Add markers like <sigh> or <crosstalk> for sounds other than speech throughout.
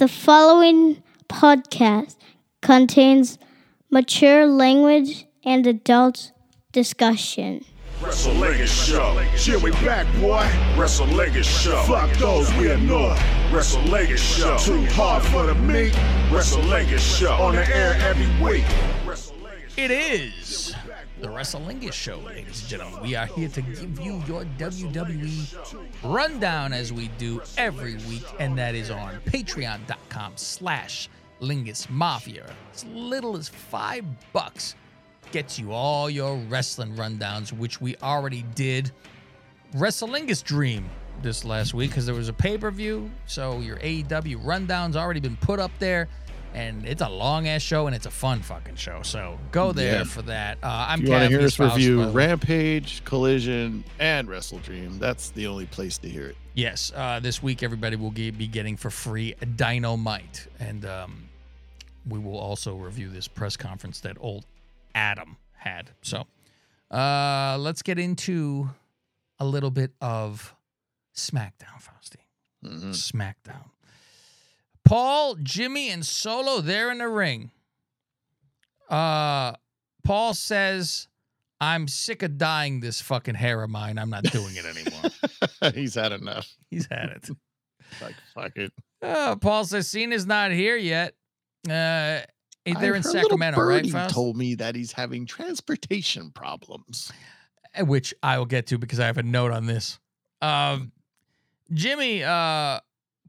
The following podcast contains mature language and adult discussion. Wrestle Legged Show. Yeah, we back, boy. Wrestle Legged Show. Fuck those we annoy. Wrestle Legged Show. Too hard for the meat. Wrestle Legged Show. On the air every week. It is the Wrestlingus Show, ladies and gentlemen. We are here to give you your WWE rundown as we do every week, and that is on patreon.com slash Lingus Mafia. As little as five bucks gets you all your wrestling rundowns, which we already did. Wrestlingus Dream this last week because there was a pay-per-view, so your AEW rundown's already been put up there. And it's a long ass show and it's a fun fucking show. So go there Yeah. for that. Uh, I'm If you want to hear us review. Rampage, Collision, and Wrestle Dream, that's the only place to hear it. Yes, uh, this week everybody will be getting for free Dynamite, and um, we will also review this press conference that old Adam had. So uh, let's get into a little bit of SmackDown, Fausty. Mhm. SmackDown. Paul, Jimmy, and Solo there in the ring. Uh, Paul says, "I'm sick of dying this fucking hair of mine. I'm not doing it anymore." <laughs> He's had enough. He's had it. <laughs> Like, fuck it. Uh, Paul says Cena's not here yet. Uh, they're in Sacramento, right? Faust? told me that he's having transportation problems. Uh, Which I will get to because I have a note on this. Um, Jimmy uh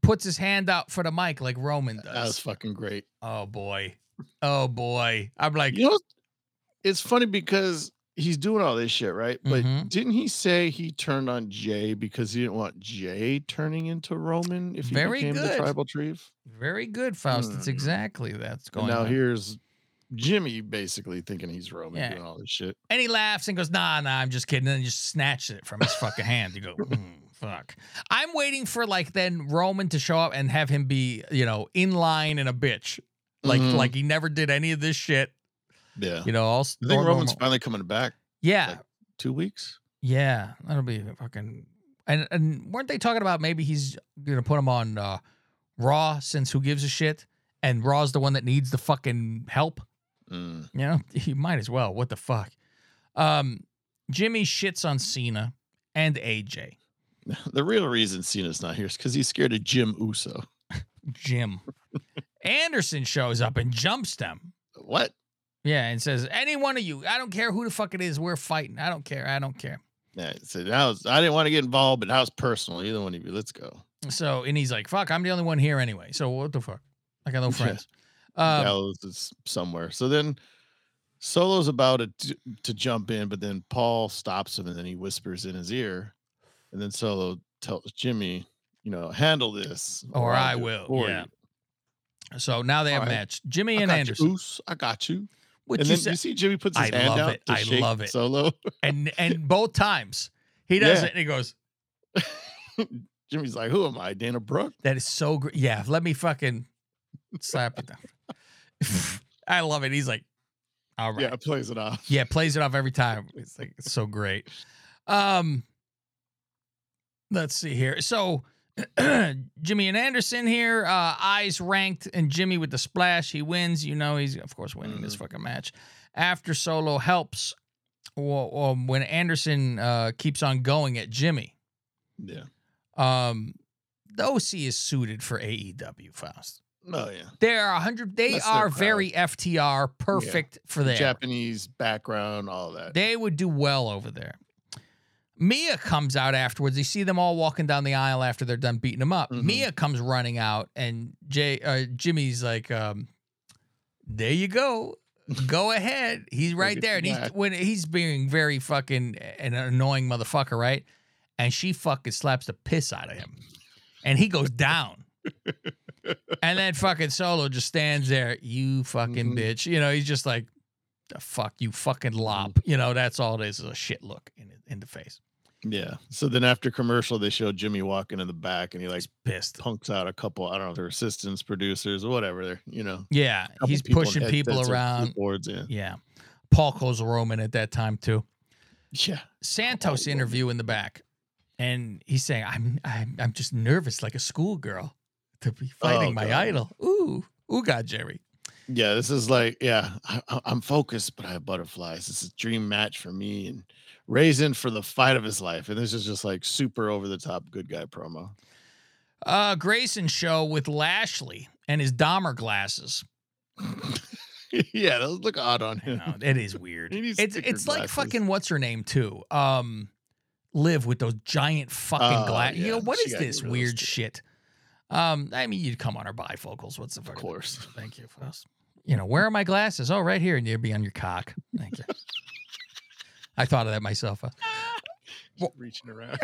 puts his hand out for the mic like Roman That was fucking great. Oh boy, oh boy. I'm like, You know, it's funny because he's doing all this shit, right? But Mhm. didn't he say he turned on Jey because he didn't want Jey turning into Roman if he Very became good. the tribal chief? very good, Faust. It's Hmm. exactly that's And going now on. here's Jimmy basically thinking he's Roman Yeah. doing all this shit. And he laughs and goes, nah, nah, I'm just kidding. And then he just snatches it from his fucking hand. You go, <laughs> "Hmm, fuck. I'm waiting for like then Roman to show up and have him be, you know, in line and a bitch. Like, Mhm. like he never did any of this shit. Yeah. You know, all I think normal- Roman's finally coming back. Yeah. like- Two weeks. yeah. That'll be fucking and and weren't they talking about maybe he's gonna put him on uh Raw since who gives a shit? And Raw's the one that needs the fucking help. Mm. You know, he might as well. What the fuck? Um, Jimmy shits on Cena and AJ. <laughs> The real reason Cena's not here is because he's scared of Jim Uso. Jim. Anderson shows up and jumps them. What? Yeah, and says, Any one of you, I don't care who the fuck it is, we're fighting. I don't care. I don't care. Yeah, so that was, I didn't want to get involved, but that was personal. Either one of you, let's go. So, and he's like, Fuck, I'm the only one here anyway. So, what the fuck? I got no <laughs> Yeah. friends. Um, Gallows is somewhere. So then Solo's about to, to jump in, but then Paul stops him and then he whispers in his ear. And then Solo tells Jimmy, you know, handle this Or I'll I will, yeah. you. so now they have a Alright. match. Jimmy I and got Anderson. you, Oos. I got you. Which and you then said, you see Jimmy puts his I hand out it. to I shake love it. Solo. and and both times he does Yeah. it and he goes, <laughs> Jimmy's like, who am I, Dana Brooke? That is so great. Yeah, let me fucking slap it down. <laughs> I love it. He's like, all right. Yeah, plays it off. Yeah, plays it off every time. It's like it's so great. Um let's see here. So <clears throat> Jimmy and Anderson here, uh eyes ranked and Jimmy with the splash, he wins. You know he's of course winning this Mhm. fucking match. After Solo helps well, well, when Anderson uh keeps on going at Jimmy. Yeah. Um the OC is suited for AEW Faust. Oh yeah. They are 100 they That's are very FTR perfect for there. Japanese background, all that. They would do well over there. Mia comes out afterwards. You see them all walking down the aisle after they're done beating them up. Mhm. Mia comes running out, and Jey, uh, Jimmy's like, um, "There you go, go <laughs> ahead." He's right there, and he's when he's being very fucking an annoying motherfucker, right? And she fucking slaps the piss out of him, and he goes down. <laughs> and then fucking Solo just stands there. You fucking Mhm. bitch. You know, he's just like, the fuck you fucking lop. Mm-hmm. You know, that's all it is, is a shit look in in the face. Yeah. So then after commercial, they show Jimmy walking in the back and he like pissed. punks out a couple, I don't know if they're assistants, producers, or whatever they're, you know. Yeah, he's people pushing people around. Boards, yeah. Yeah. Paul calls Roman at that time too. Yeah. Santos interview in the back. And he's saying, I'm I'm I'm just nervous like a schoolgirl. to be fighting Oh, my idol. Ooh, ooh, God, Jerry. Yeah, this is like, yeah, I, I'm focused, but I have butterflies. This is a dream match for me and Raisin for the fight of his life. And this is just like super over the top good guy promo. Uh, Grayson show with Lashley and his Dahmer glasses. <laughs> yeah, those look odd on him. it is weird. <laughs> It's it's like glasses. fucking what's her name too. Um, live with those giant fucking Oh, glasses. You know yeah, what is this get rid of those weird shit? Um, I mean, you'd come on our bifocals. What's the fuck? Of course. Thank you, Faust. You know, where are my glasses? Oh, right here, and you'd be on your cock. Thank you. <laughs> I thought of that myself. Uh, Just reaching around.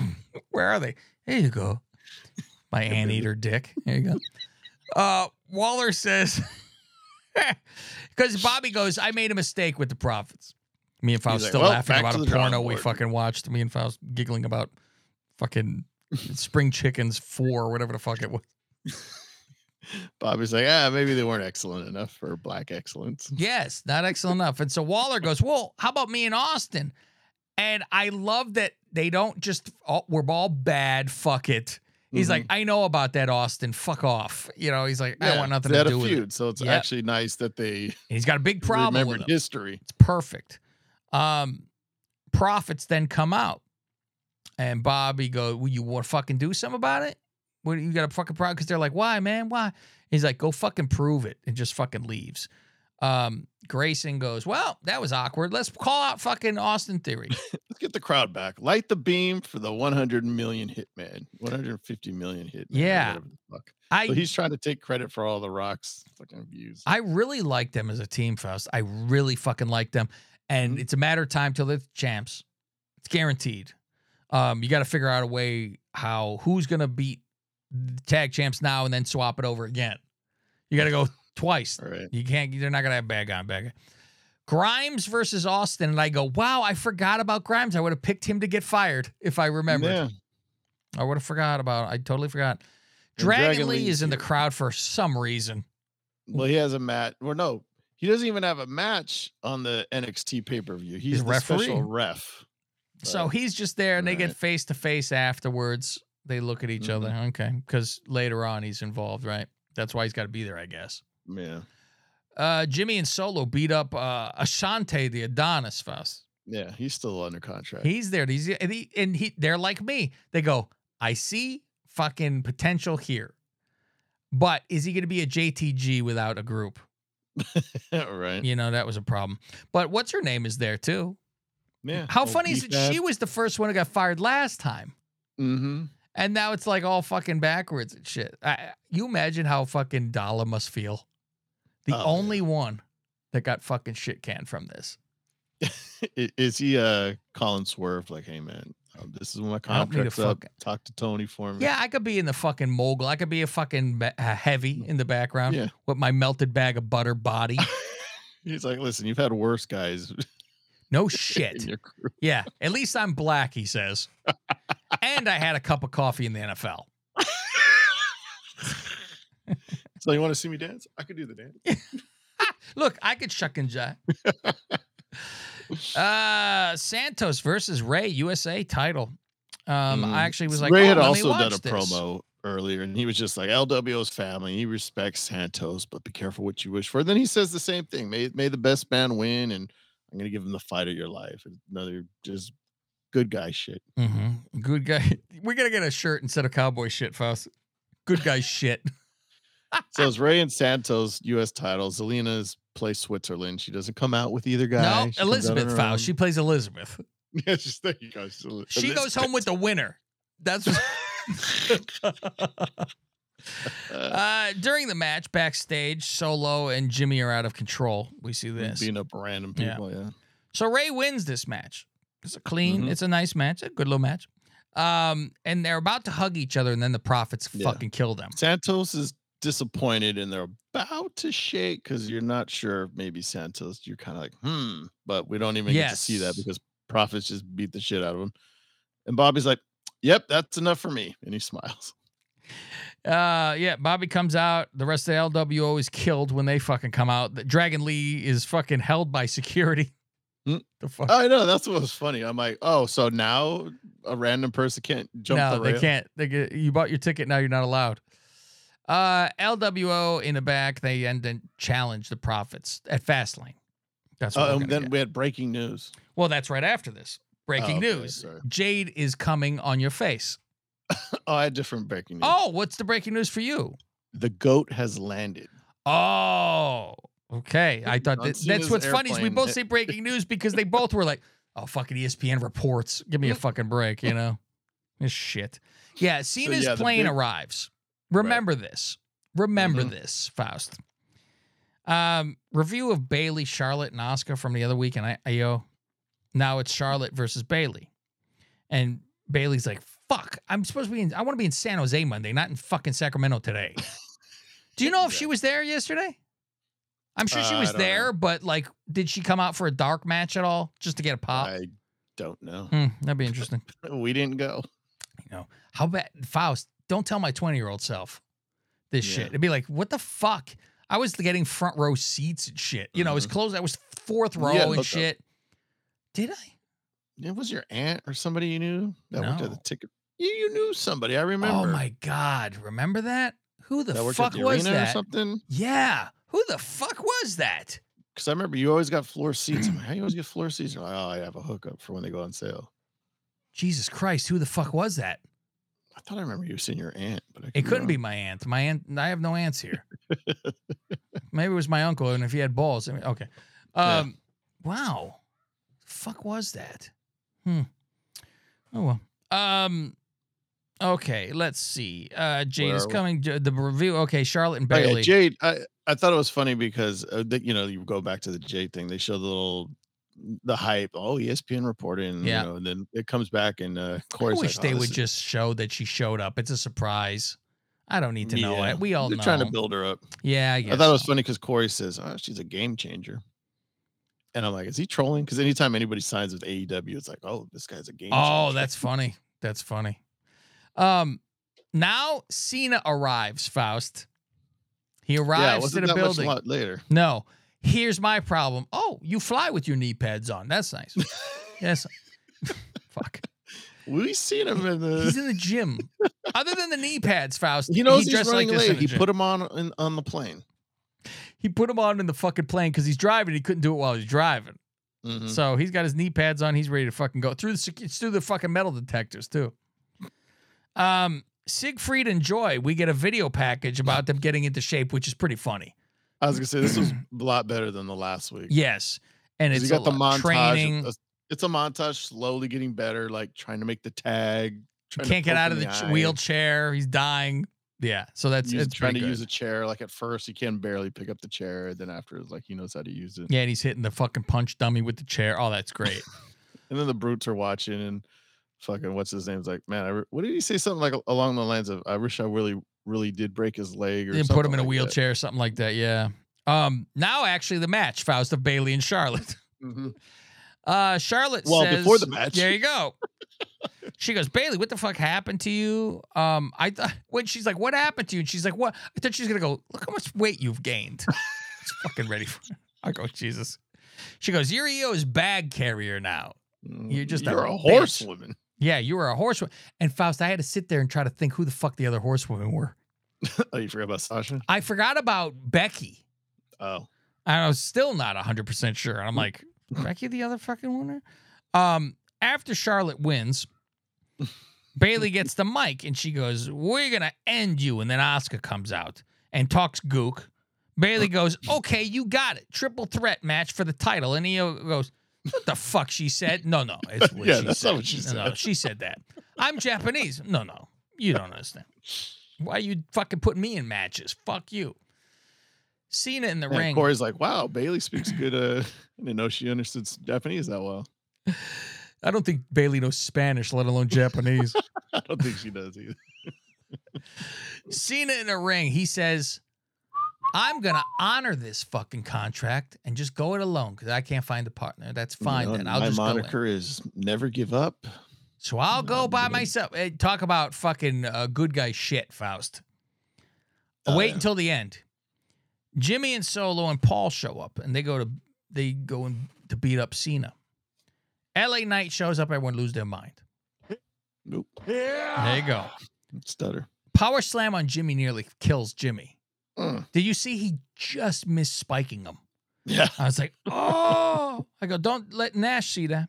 <laughs> Where are they? There you go. My anteater dick. There you go. Uh, Waller says, <laughs> because Bobby goes, I made a mistake with the profits. Me and Faust like, still "Well, laughing about a porno we fucking watched. Me and Faust giggling about fucking Spring Chickens 4 or whatever the fuck it was. Bobby's like, ah, maybe they weren't excellent enough for black excellence. Yes, not excellent enough. And so Waller goes, Well, how about me and Austin? And I love that they don't just, oh, we're all bad. Fuck it. He's Mhm. like, I know about that, Austin. Fuck off. You know, he's like, I Yeah, want nothing to do with feud, it. so it's Yep. actually nice that they And he's got a big <laughs> problem with history. It's perfect. Um, profits then come out, and Bobby go, "Will "You want to fucking do something about it? What you got a fucking problem?" Because they're like, "Why, man? Why?" He's like, "Go fucking prove it," and just fucking leaves. Um, Grayson goes, "Well, that was awkward. Let's call out fucking Austin Theory." <laughs> Let's get the crowd back. Light the beam for the 100 million hit man, 150 million hit. Yeah. fuck. I So he's trying to take credit for all the rocks fucking views. I really like them as a team, Faust. I really fucking like them. And Mhm. it's a matter of time till they're champs. It's guaranteed. Um, you got to figure out a way how who's gonna beat tag champs now and then swap it over again. You got to go twice. right. You can't. They're not gonna have bad guy on bad guy. Grimes versus Austin, and I go, wow, I forgot about Grimes. I would have picked him to get fired if I remembered. Yeah. I would have forgot about. I totally forgot. Dragon, Dragon Lee Lee's is in the crowd for some reason. Well, he has a match. Well, no, he doesn't even have a match on the NXT pay per view. He's He's the referee. special ref. So he's just there, and they get face to face afterwards. They look at each other, Mhm. okay, because later on he's involved, right? That's why he's got to be there, I guess. yeah, Uh, Jimmy and Solo beat up uh, Ashante, the Adonis Faust. yeah, he's still under contract. He's there. He's and, he, and he, they're like me. They go, I see fucking potential here, but is he going to be a JTG without a group? <laughs> right? You know that was a problem. But what's her name is there too? Yeah. How funny is it? it? She was the first one who got fired last time. Mm-hmm. And now it's like all fucking backwards and shit. I, you imagine how fucking Dolla must feel. The Oh, only one that got fucking shit canned from this. <laughs> Is he uh Colin Swerve? Like, hey man, um, this is when my I don't need a contract's up. fuck- Talk to Tony for me. Yeah, I could be in the fucking mogul. I could be a fucking uh, heavy in the background Yeah. with my melted bag of butter body. <laughs> He's like, listen, you've had worse guys No <laughs> shit. Yeah, at least I'm black, he says. And I had a cup of coffee in the NFL. <laughs> So you want to see me dance? I could do the dance. <laughs> Look, I could shuck and jive. <laughs> uh, Santos versus Rey USA title. Um, Mhm. I actually was like, Rey oh, had let me also done a this. promo earlier, and he was just like LWO's family. He respects Santos, but be careful what you wish for. Then he says the same thing: may may the best man win, and I'm gonna give him the fight of your life. Another just good guy shit. Mm-hmm. Good guy. <laughs> We're gonna get a shirt instead of cowboy shit, Faust. Good guy shit. <laughs> So it's Rey and Santos U.S. title. Zelina's play Switzerland. She doesn't come out with either guy. no, She comes out on Elizabeth Faust. She plays Elizabeth. <laughs> yeah, just there you go. She's- She goes home with the winner. That's Uh, uh, during the match backstage. Solo and Jimmy are out of control. We see this. beating up random Yeah. people. Yeah. So Rey wins this match. It's a clean, Mhm. it's a nice match, a good little match. Um, and they're about to hug each other, and then the profits Yeah. fucking kill them. Santos is disappointed and they're about to shake because you're not sure maybe Santos, you're kind of like, hmm, but we don't even get to see that because Profits just beat the shit out of him. And Bobby's like, yep, that's enough for me. And he <laughs> smiles. Uh, yeah, Bobby comes out. The rest of the LWO is killed when they fucking come out. Dragon Lee is fucking held by security. <laughs> The fuck? I know. That's what was funny. I'm like, oh, so now a random person can't jump no, the rail? they can't. They get, you bought your ticket now. You're not allowed. Uh, LWO in the back. They end and challenge the Profits at Fastlane. That's what Oh, we're and then get. we had breaking news. Well, that's right after this. Breaking Oh, okay, news: sorry. Jade is coming on your face. <laughs> Oh, I had different breaking news. Oh, what's the breaking news for you? The goat has landed. Oh, okay. I thought that, that's what's funny is we both say breaking news because they both were like, "Oh, fucking ESPN reports. Give me a <laughs> fucking break," you know. This shit. Yeah, Cena's yeah, plane big- arrives. Remember this. Remember Mhm. this, Faust. Um, review of Bayley, Charlotte, and Asuka from the other week, and I, yo, now it's Charlotte versus Bayley, and Bayley's like, "Fuck, I'm supposed to be in. I want to be in San Jose Monday, not in fucking Sacramento today." <laughs> Do you know if she was there yesterday? I'm sure she Uh, was don't know. there, but like, did she come out for a dark match at all, just to get a pop? I don't know. Hmm, that'd be interesting. <laughs> We didn't go. you know, how bad Faust? Don't tell my 20 year old self this Yeah. shit. It'd be like, what the fuck? I was getting front row seats and shit. You know, it was close. I was fourth row Yeah, and look up. shit. Did I? It was your aunt or somebody you knew that worked at the ticket. You, you knew somebody. I remember. Oh my god! Remember that? Who the that fuck the was arena or that? something. Yeah, who the fuck was that? Because I remember you always got floor seats. I'm like, How you always get floor seats? You're like, oh, I have a hookup for when they go on sale. Jesus Christ! Who the fuck was that? I thought I remember you seeing your aunt, but I It couldn't be my aunt. My aunt. I have no aunts here. <laughs> Maybe it was my uncle, and if he had balls, I mean, okay. Yeah. Um, wow, fuck was that? Hmm. Oh well. Um. Okay, let's see. Uh, Jade Where is are we? coming. The review. Okay, Charlotte and Oh, yeah, Bayley. Jade. I, I thought it was funny because uh, that you know you go back to the Jade thing. They show the little the hype. Oh, ESPN reporting. Yeah. You know, and then it comes back and uh, I wish like, they "Oh, this would is- just show that she showed up. It's a surprise. I don't need to know Yeah. it. We all know it. They're know. trying to build her up. Yeah, I I thought it was funny because Corey says, "Oh, she's a game changer," and I'm like, "Is he trolling?" Because anytime anybody signs with AEW, it's like, "Oh, this guy's a game." Oh, changer." that's <laughs> funny. That's funny. Um, now Cena arrives. Faust. He yeah. arrives to the that building. much later? No. Here's my problem. Oh, you fly with your knee pads on. That's nice. <laughs> yes. <laughs> Fuck. We seen him in the. He's in the gym. Other than the knee pads, Faust. he knows he he's running this late. He gym. put him on in, on the plane. he put him on in the fucking plane because he's driving. He couldn't do it while he's driving. Mhm. So he's got his knee pads on. He's ready to fucking go through the through the fucking metal detectors too. Um, Siegfried and Joy, we get a video package about them getting into shape, which is pretty funny. I was gonna say this was a lot better than the last week. Yes, and it's you got a the montage. training. It's a montage slowly getting better, like trying to make the tag. Can't get out of the, eye, wheelchair. He's dying. Yeah, so that's it's trying to good. use a chair. Like at first, he can barely pick up the chair. Then after, it's like he knows how to use it. yeah, and he's hitting the fucking punch dummy with the chair. Oh, that's great. <laughs> And then the brutes are watching, and fucking what's his name's like, man, I re- what did he say? Something like along the lines of, "I wish I really, really did break his leg," or They put him in a wheelchair, that. something like that. Yeah. Um. Now, actually, the match: Faust of Bayley and Charlotte. <laughs> Mhm. Uh, Charlotte Well, says, before the match. There you go. <laughs> she goes, Bayley, what the fuck happened to you? Um, I thought <laughs> when she's like, what happened to you? And she's like, what? I thought she was gonna go. Look how much weight you've gained. It's fucking ready for. I go, Jesus. She goes, you're Iyo's bag carrier now. You're just a you're a, bitch. horsewoman. Yeah, you were a horsewoman. And Faust, I had to sit there and try to think who the fuck the other horsewomen were. <laughs> oh, you forgot about Sasha? I forgot about Becky. Oh, I was still not 100% sure. I'm like, <laughs> Becky the other fucking winner? Um, after Charlotte wins, <laughs> Bayley gets the mic and she goes, We're going to end you. And then Asuka comes out and talks gook. Bayley goes, Okay, you got it. Triple threat match for the title. And he goes, What the fuck she said? No, no. It's what <laughs> Yeah, she that's said. not what she No, said. she said that. I'm Japanese. No, no. You don't understand. Why are you fucking putting me in matches? Fuck you. Cena in the and ring. Corey's like, wow, Bayley speaks good. Uh, I didn't know she understood Japanese that well. <laughs> I don't think Bayley knows Spanish, let alone Japanese. <laughs> I don't think she does either. Cena in the ring, he says, I'm going to honor this fucking contract and just go it alone because I can't find a partner. That's fine You know, then. I'll my just go in. moniker is never give up. So I'll go by good. myself. Hey, talk about fucking uh, good guy shit, Faust. Oh, Wait until the end. Jimmy and Solo and Paul show up and they go to they go in to beat up Cena. LA Knight shows up, everyone lose their mind. Nope. There you go. Stutter. Power slam on Jimmy nearly kills Jimmy. Mm. Did you see he just missed spiking him? Yeah. I was like, oh, I go, don't let Nash see that.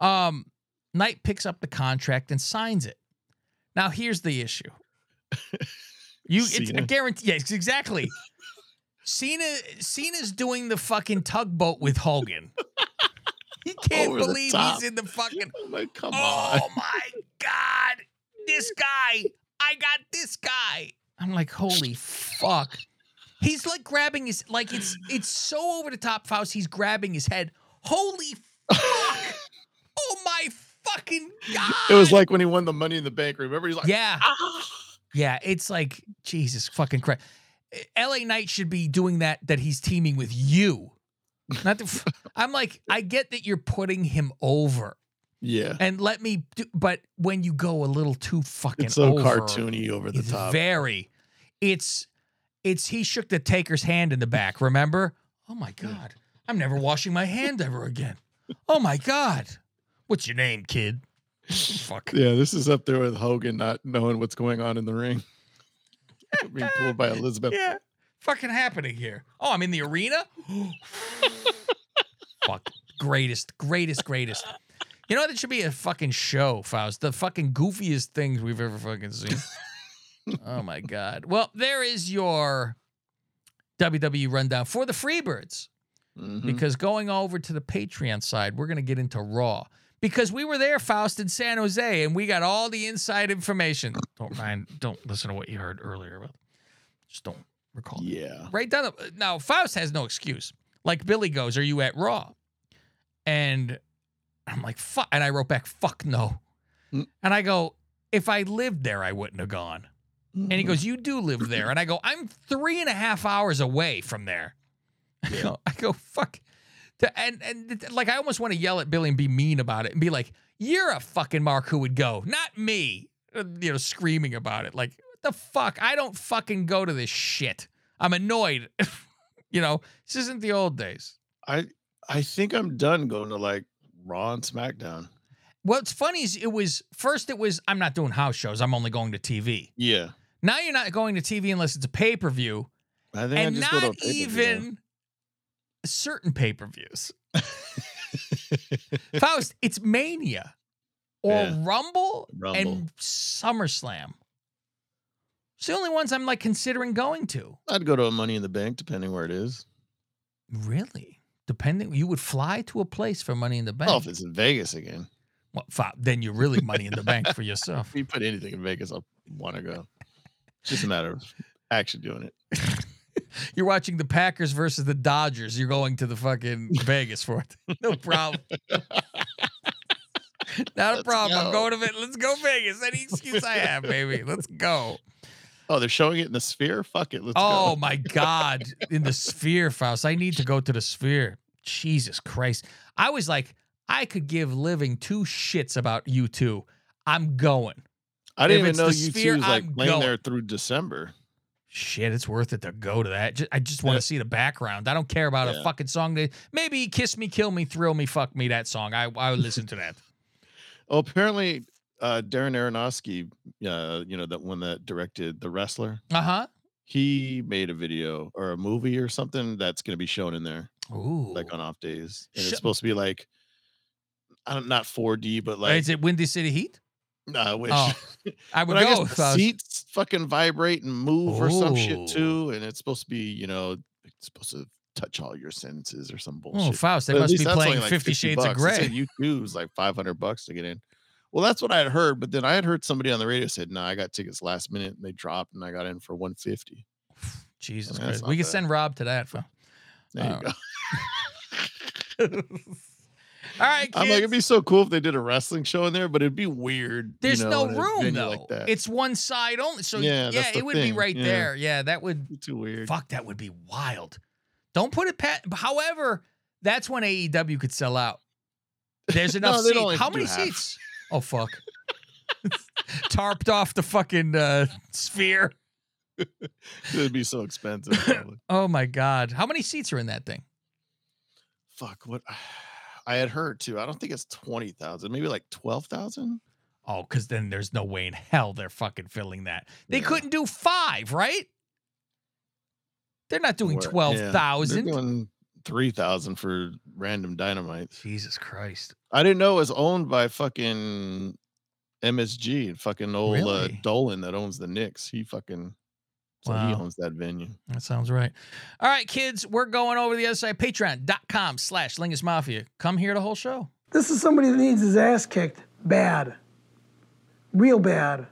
Um, Knight picks up the contract and signs it. Now here's the issue. <laughs> You, it's, I Cena. guarantee, yes, exactly. Cena, Cena's doing the fucking tugboat with Hogan. He can't Over believe he's in the fucking. I'm like, come on. Oh my god, this guy! I got this guy. I'm like, holy fuck. He's like grabbing his like it's it's so over the top, Faust. He's grabbing his head. Holy fuck! <laughs> oh my fucking god! It was like when he won the Money in the Bank. Remember, he's like, yeah, "Ah." yeah. It's like Jesus fucking Christ. L.A. Knight should be doing that. That he's teaming with you. Not the. f- <laughs> I'm like, I get that you're putting him over, yeah. and let me. Do, but when you go a little too fucking It's so over, cartoony over the top. Very. It's it's he shook the taker's hand in the back, remember? Oh my god. I'm never washing my hand ever again. Oh my god. What's your name, kid? Fuck. yeah, this is up there with Hogan not knowing what's going on in the ring. <laughs> Being pulled by Elizabeth. Yeah. Fucking happening here. Oh, I'm in the arena? <gasps> Fuck. Greatest, greatest, greatest. You know what? It should be a fucking show, Faust. The fucking goofiest things we've ever fucking seen. <laughs> oh my god. Well, there is your WWE rundown for the Freebirds. Mhm. Because going over to the Patreon side, we're gonna get into Raw. Because we were there, Faust, in San Jose, and we got all the inside information. Don't mind, don't listen to what you heard earlier. But just don't recall. it. Yeah. Right down the now, Faust has no excuse. Like Billy goes, Are you at Raw? And I'm like, fuck. And I wrote back, fuck no. Mm. And I go, if I lived there, I wouldn't have gone. And he Mm-hmm. goes, You do live there. And I go, I'm three and a half hours away from there. I <laughs> Yeah. go, I go fuck. And, and like, I almost want to yell at Billy and be mean about it and be like, You're a fucking Mark who would go, not me. Uh, You know, screaming about it. Like, what the fuck? I don't fucking go to this shit. I'm annoyed. <laughs> you know, this isn't the old days. I I think I'm done going to like Raw and SmackDown. What's funny is it was first, it was, I'm not doing house shows. I'm only going to TV. Yeah. Now you're not going to TV unless it's a pay per view. I think and I just go to a not even certain pay per views. <laughs> Faust, it's Mania or Yeah. Rumble, Rumble. and SummerSlam. It's the only ones I'm like considering going to. I'd go to a Money in the Bank, depending where it is. Really? Depending, you would fly to a place for Money in the Bank. Well, if it's in Vegas again, Well, fa- then you're really Money in the Bank for yourself. if <laughs> you put anything in Vegas, I'll want to go. It's just a matter of actually doing it. <laughs> You're watching the Packers versus the Dodgers. You're going to the fucking Vegas for it. <laughs> No problem. Not a Let's problem. I'm going to Vegas. Let's go Vegas. Any excuse I have, baby. Let's go. Oh, they're showing it in the Sphere. Fuck it, let's go. Oh go. <laughs> my God. In the Sphere, Faust. I need to go to the Sphere. Jesus Christ. I was like, I could give living two shits about you two. I'm going. I didn't even know you two was like I'm playing going. there through December. Shit, it's worth it to go to that. Ju- I just want to see the background. I don't care about a fucking song. That, maybe "Kiss Me, Kill Me, Thrill Me, Fuck Me" that song. I I would listen to that. <laughs> Oh, apparently, uh, Darren Aronofsky, uh, you know, that one that directed The Wrestler, Uh huh. he made a video or a movie or something that's going to be shown in there, Ooh. like on off days. And Sh- it's supposed to be like, I don't, not 4D, but like, is it Windy City Heat? nah, I wish. Oh, <laughs> I would but I go. guess the I was- seats fucking vibrate and move or some shit too. And it's supposed to be, you know, it's supposed to touch all your senses or some bullshit. oh, Faust, they But must be playing like Fifty 50 Shades of bucks. It Grey. You is like 500 bucks to get in. Well, that's what I had heard, but then I had heard somebody on the radio said, "No, I got tickets last minute and they dropped, and I got in for 150." Jesus I mean, Christ. We could send Rob to that. Faust. There you Oh. go. <laughs> All right, I'm like, it'd be so cool if they did a wrestling show in there, but it'd be weird. you There's know, no room though. Like. It's one side only. So Yeah, yeah, it would be right Yeah. there. Yeah, that would Be too weird. Fuck, that would be wild. Don't put it pat. However, that's when AEW could sell out. There's <laughs> enough No, seats. How many seats? Oh fuck. <laughs> Tarped off the fucking uh, sphere. <laughs> It'd be so expensive. <laughs> probably. Oh my god. How many seats are in that thing? Fuck what <sighs> I had heard too. I don't think it's twenty thousand. Maybe like twelve thousand. Oh, because then there's no way in hell they're fucking filling that. They Yeah. couldn't do five, right? They're not doing twelve thousand. yeah, twelve they're thousand. doing three thousand for random dynamites. Jesus Christ. I didn't know it was owned by fucking MSG, fucking old uh, Dolan that owns the Knicks. He fucking so he owns that venue. That sounds right. All right, kids, we're going over to the other side. Patreon.com slash Lingus Mafia. Come hear the whole show. This is somebody that needs his ass kicked bad. Real bad.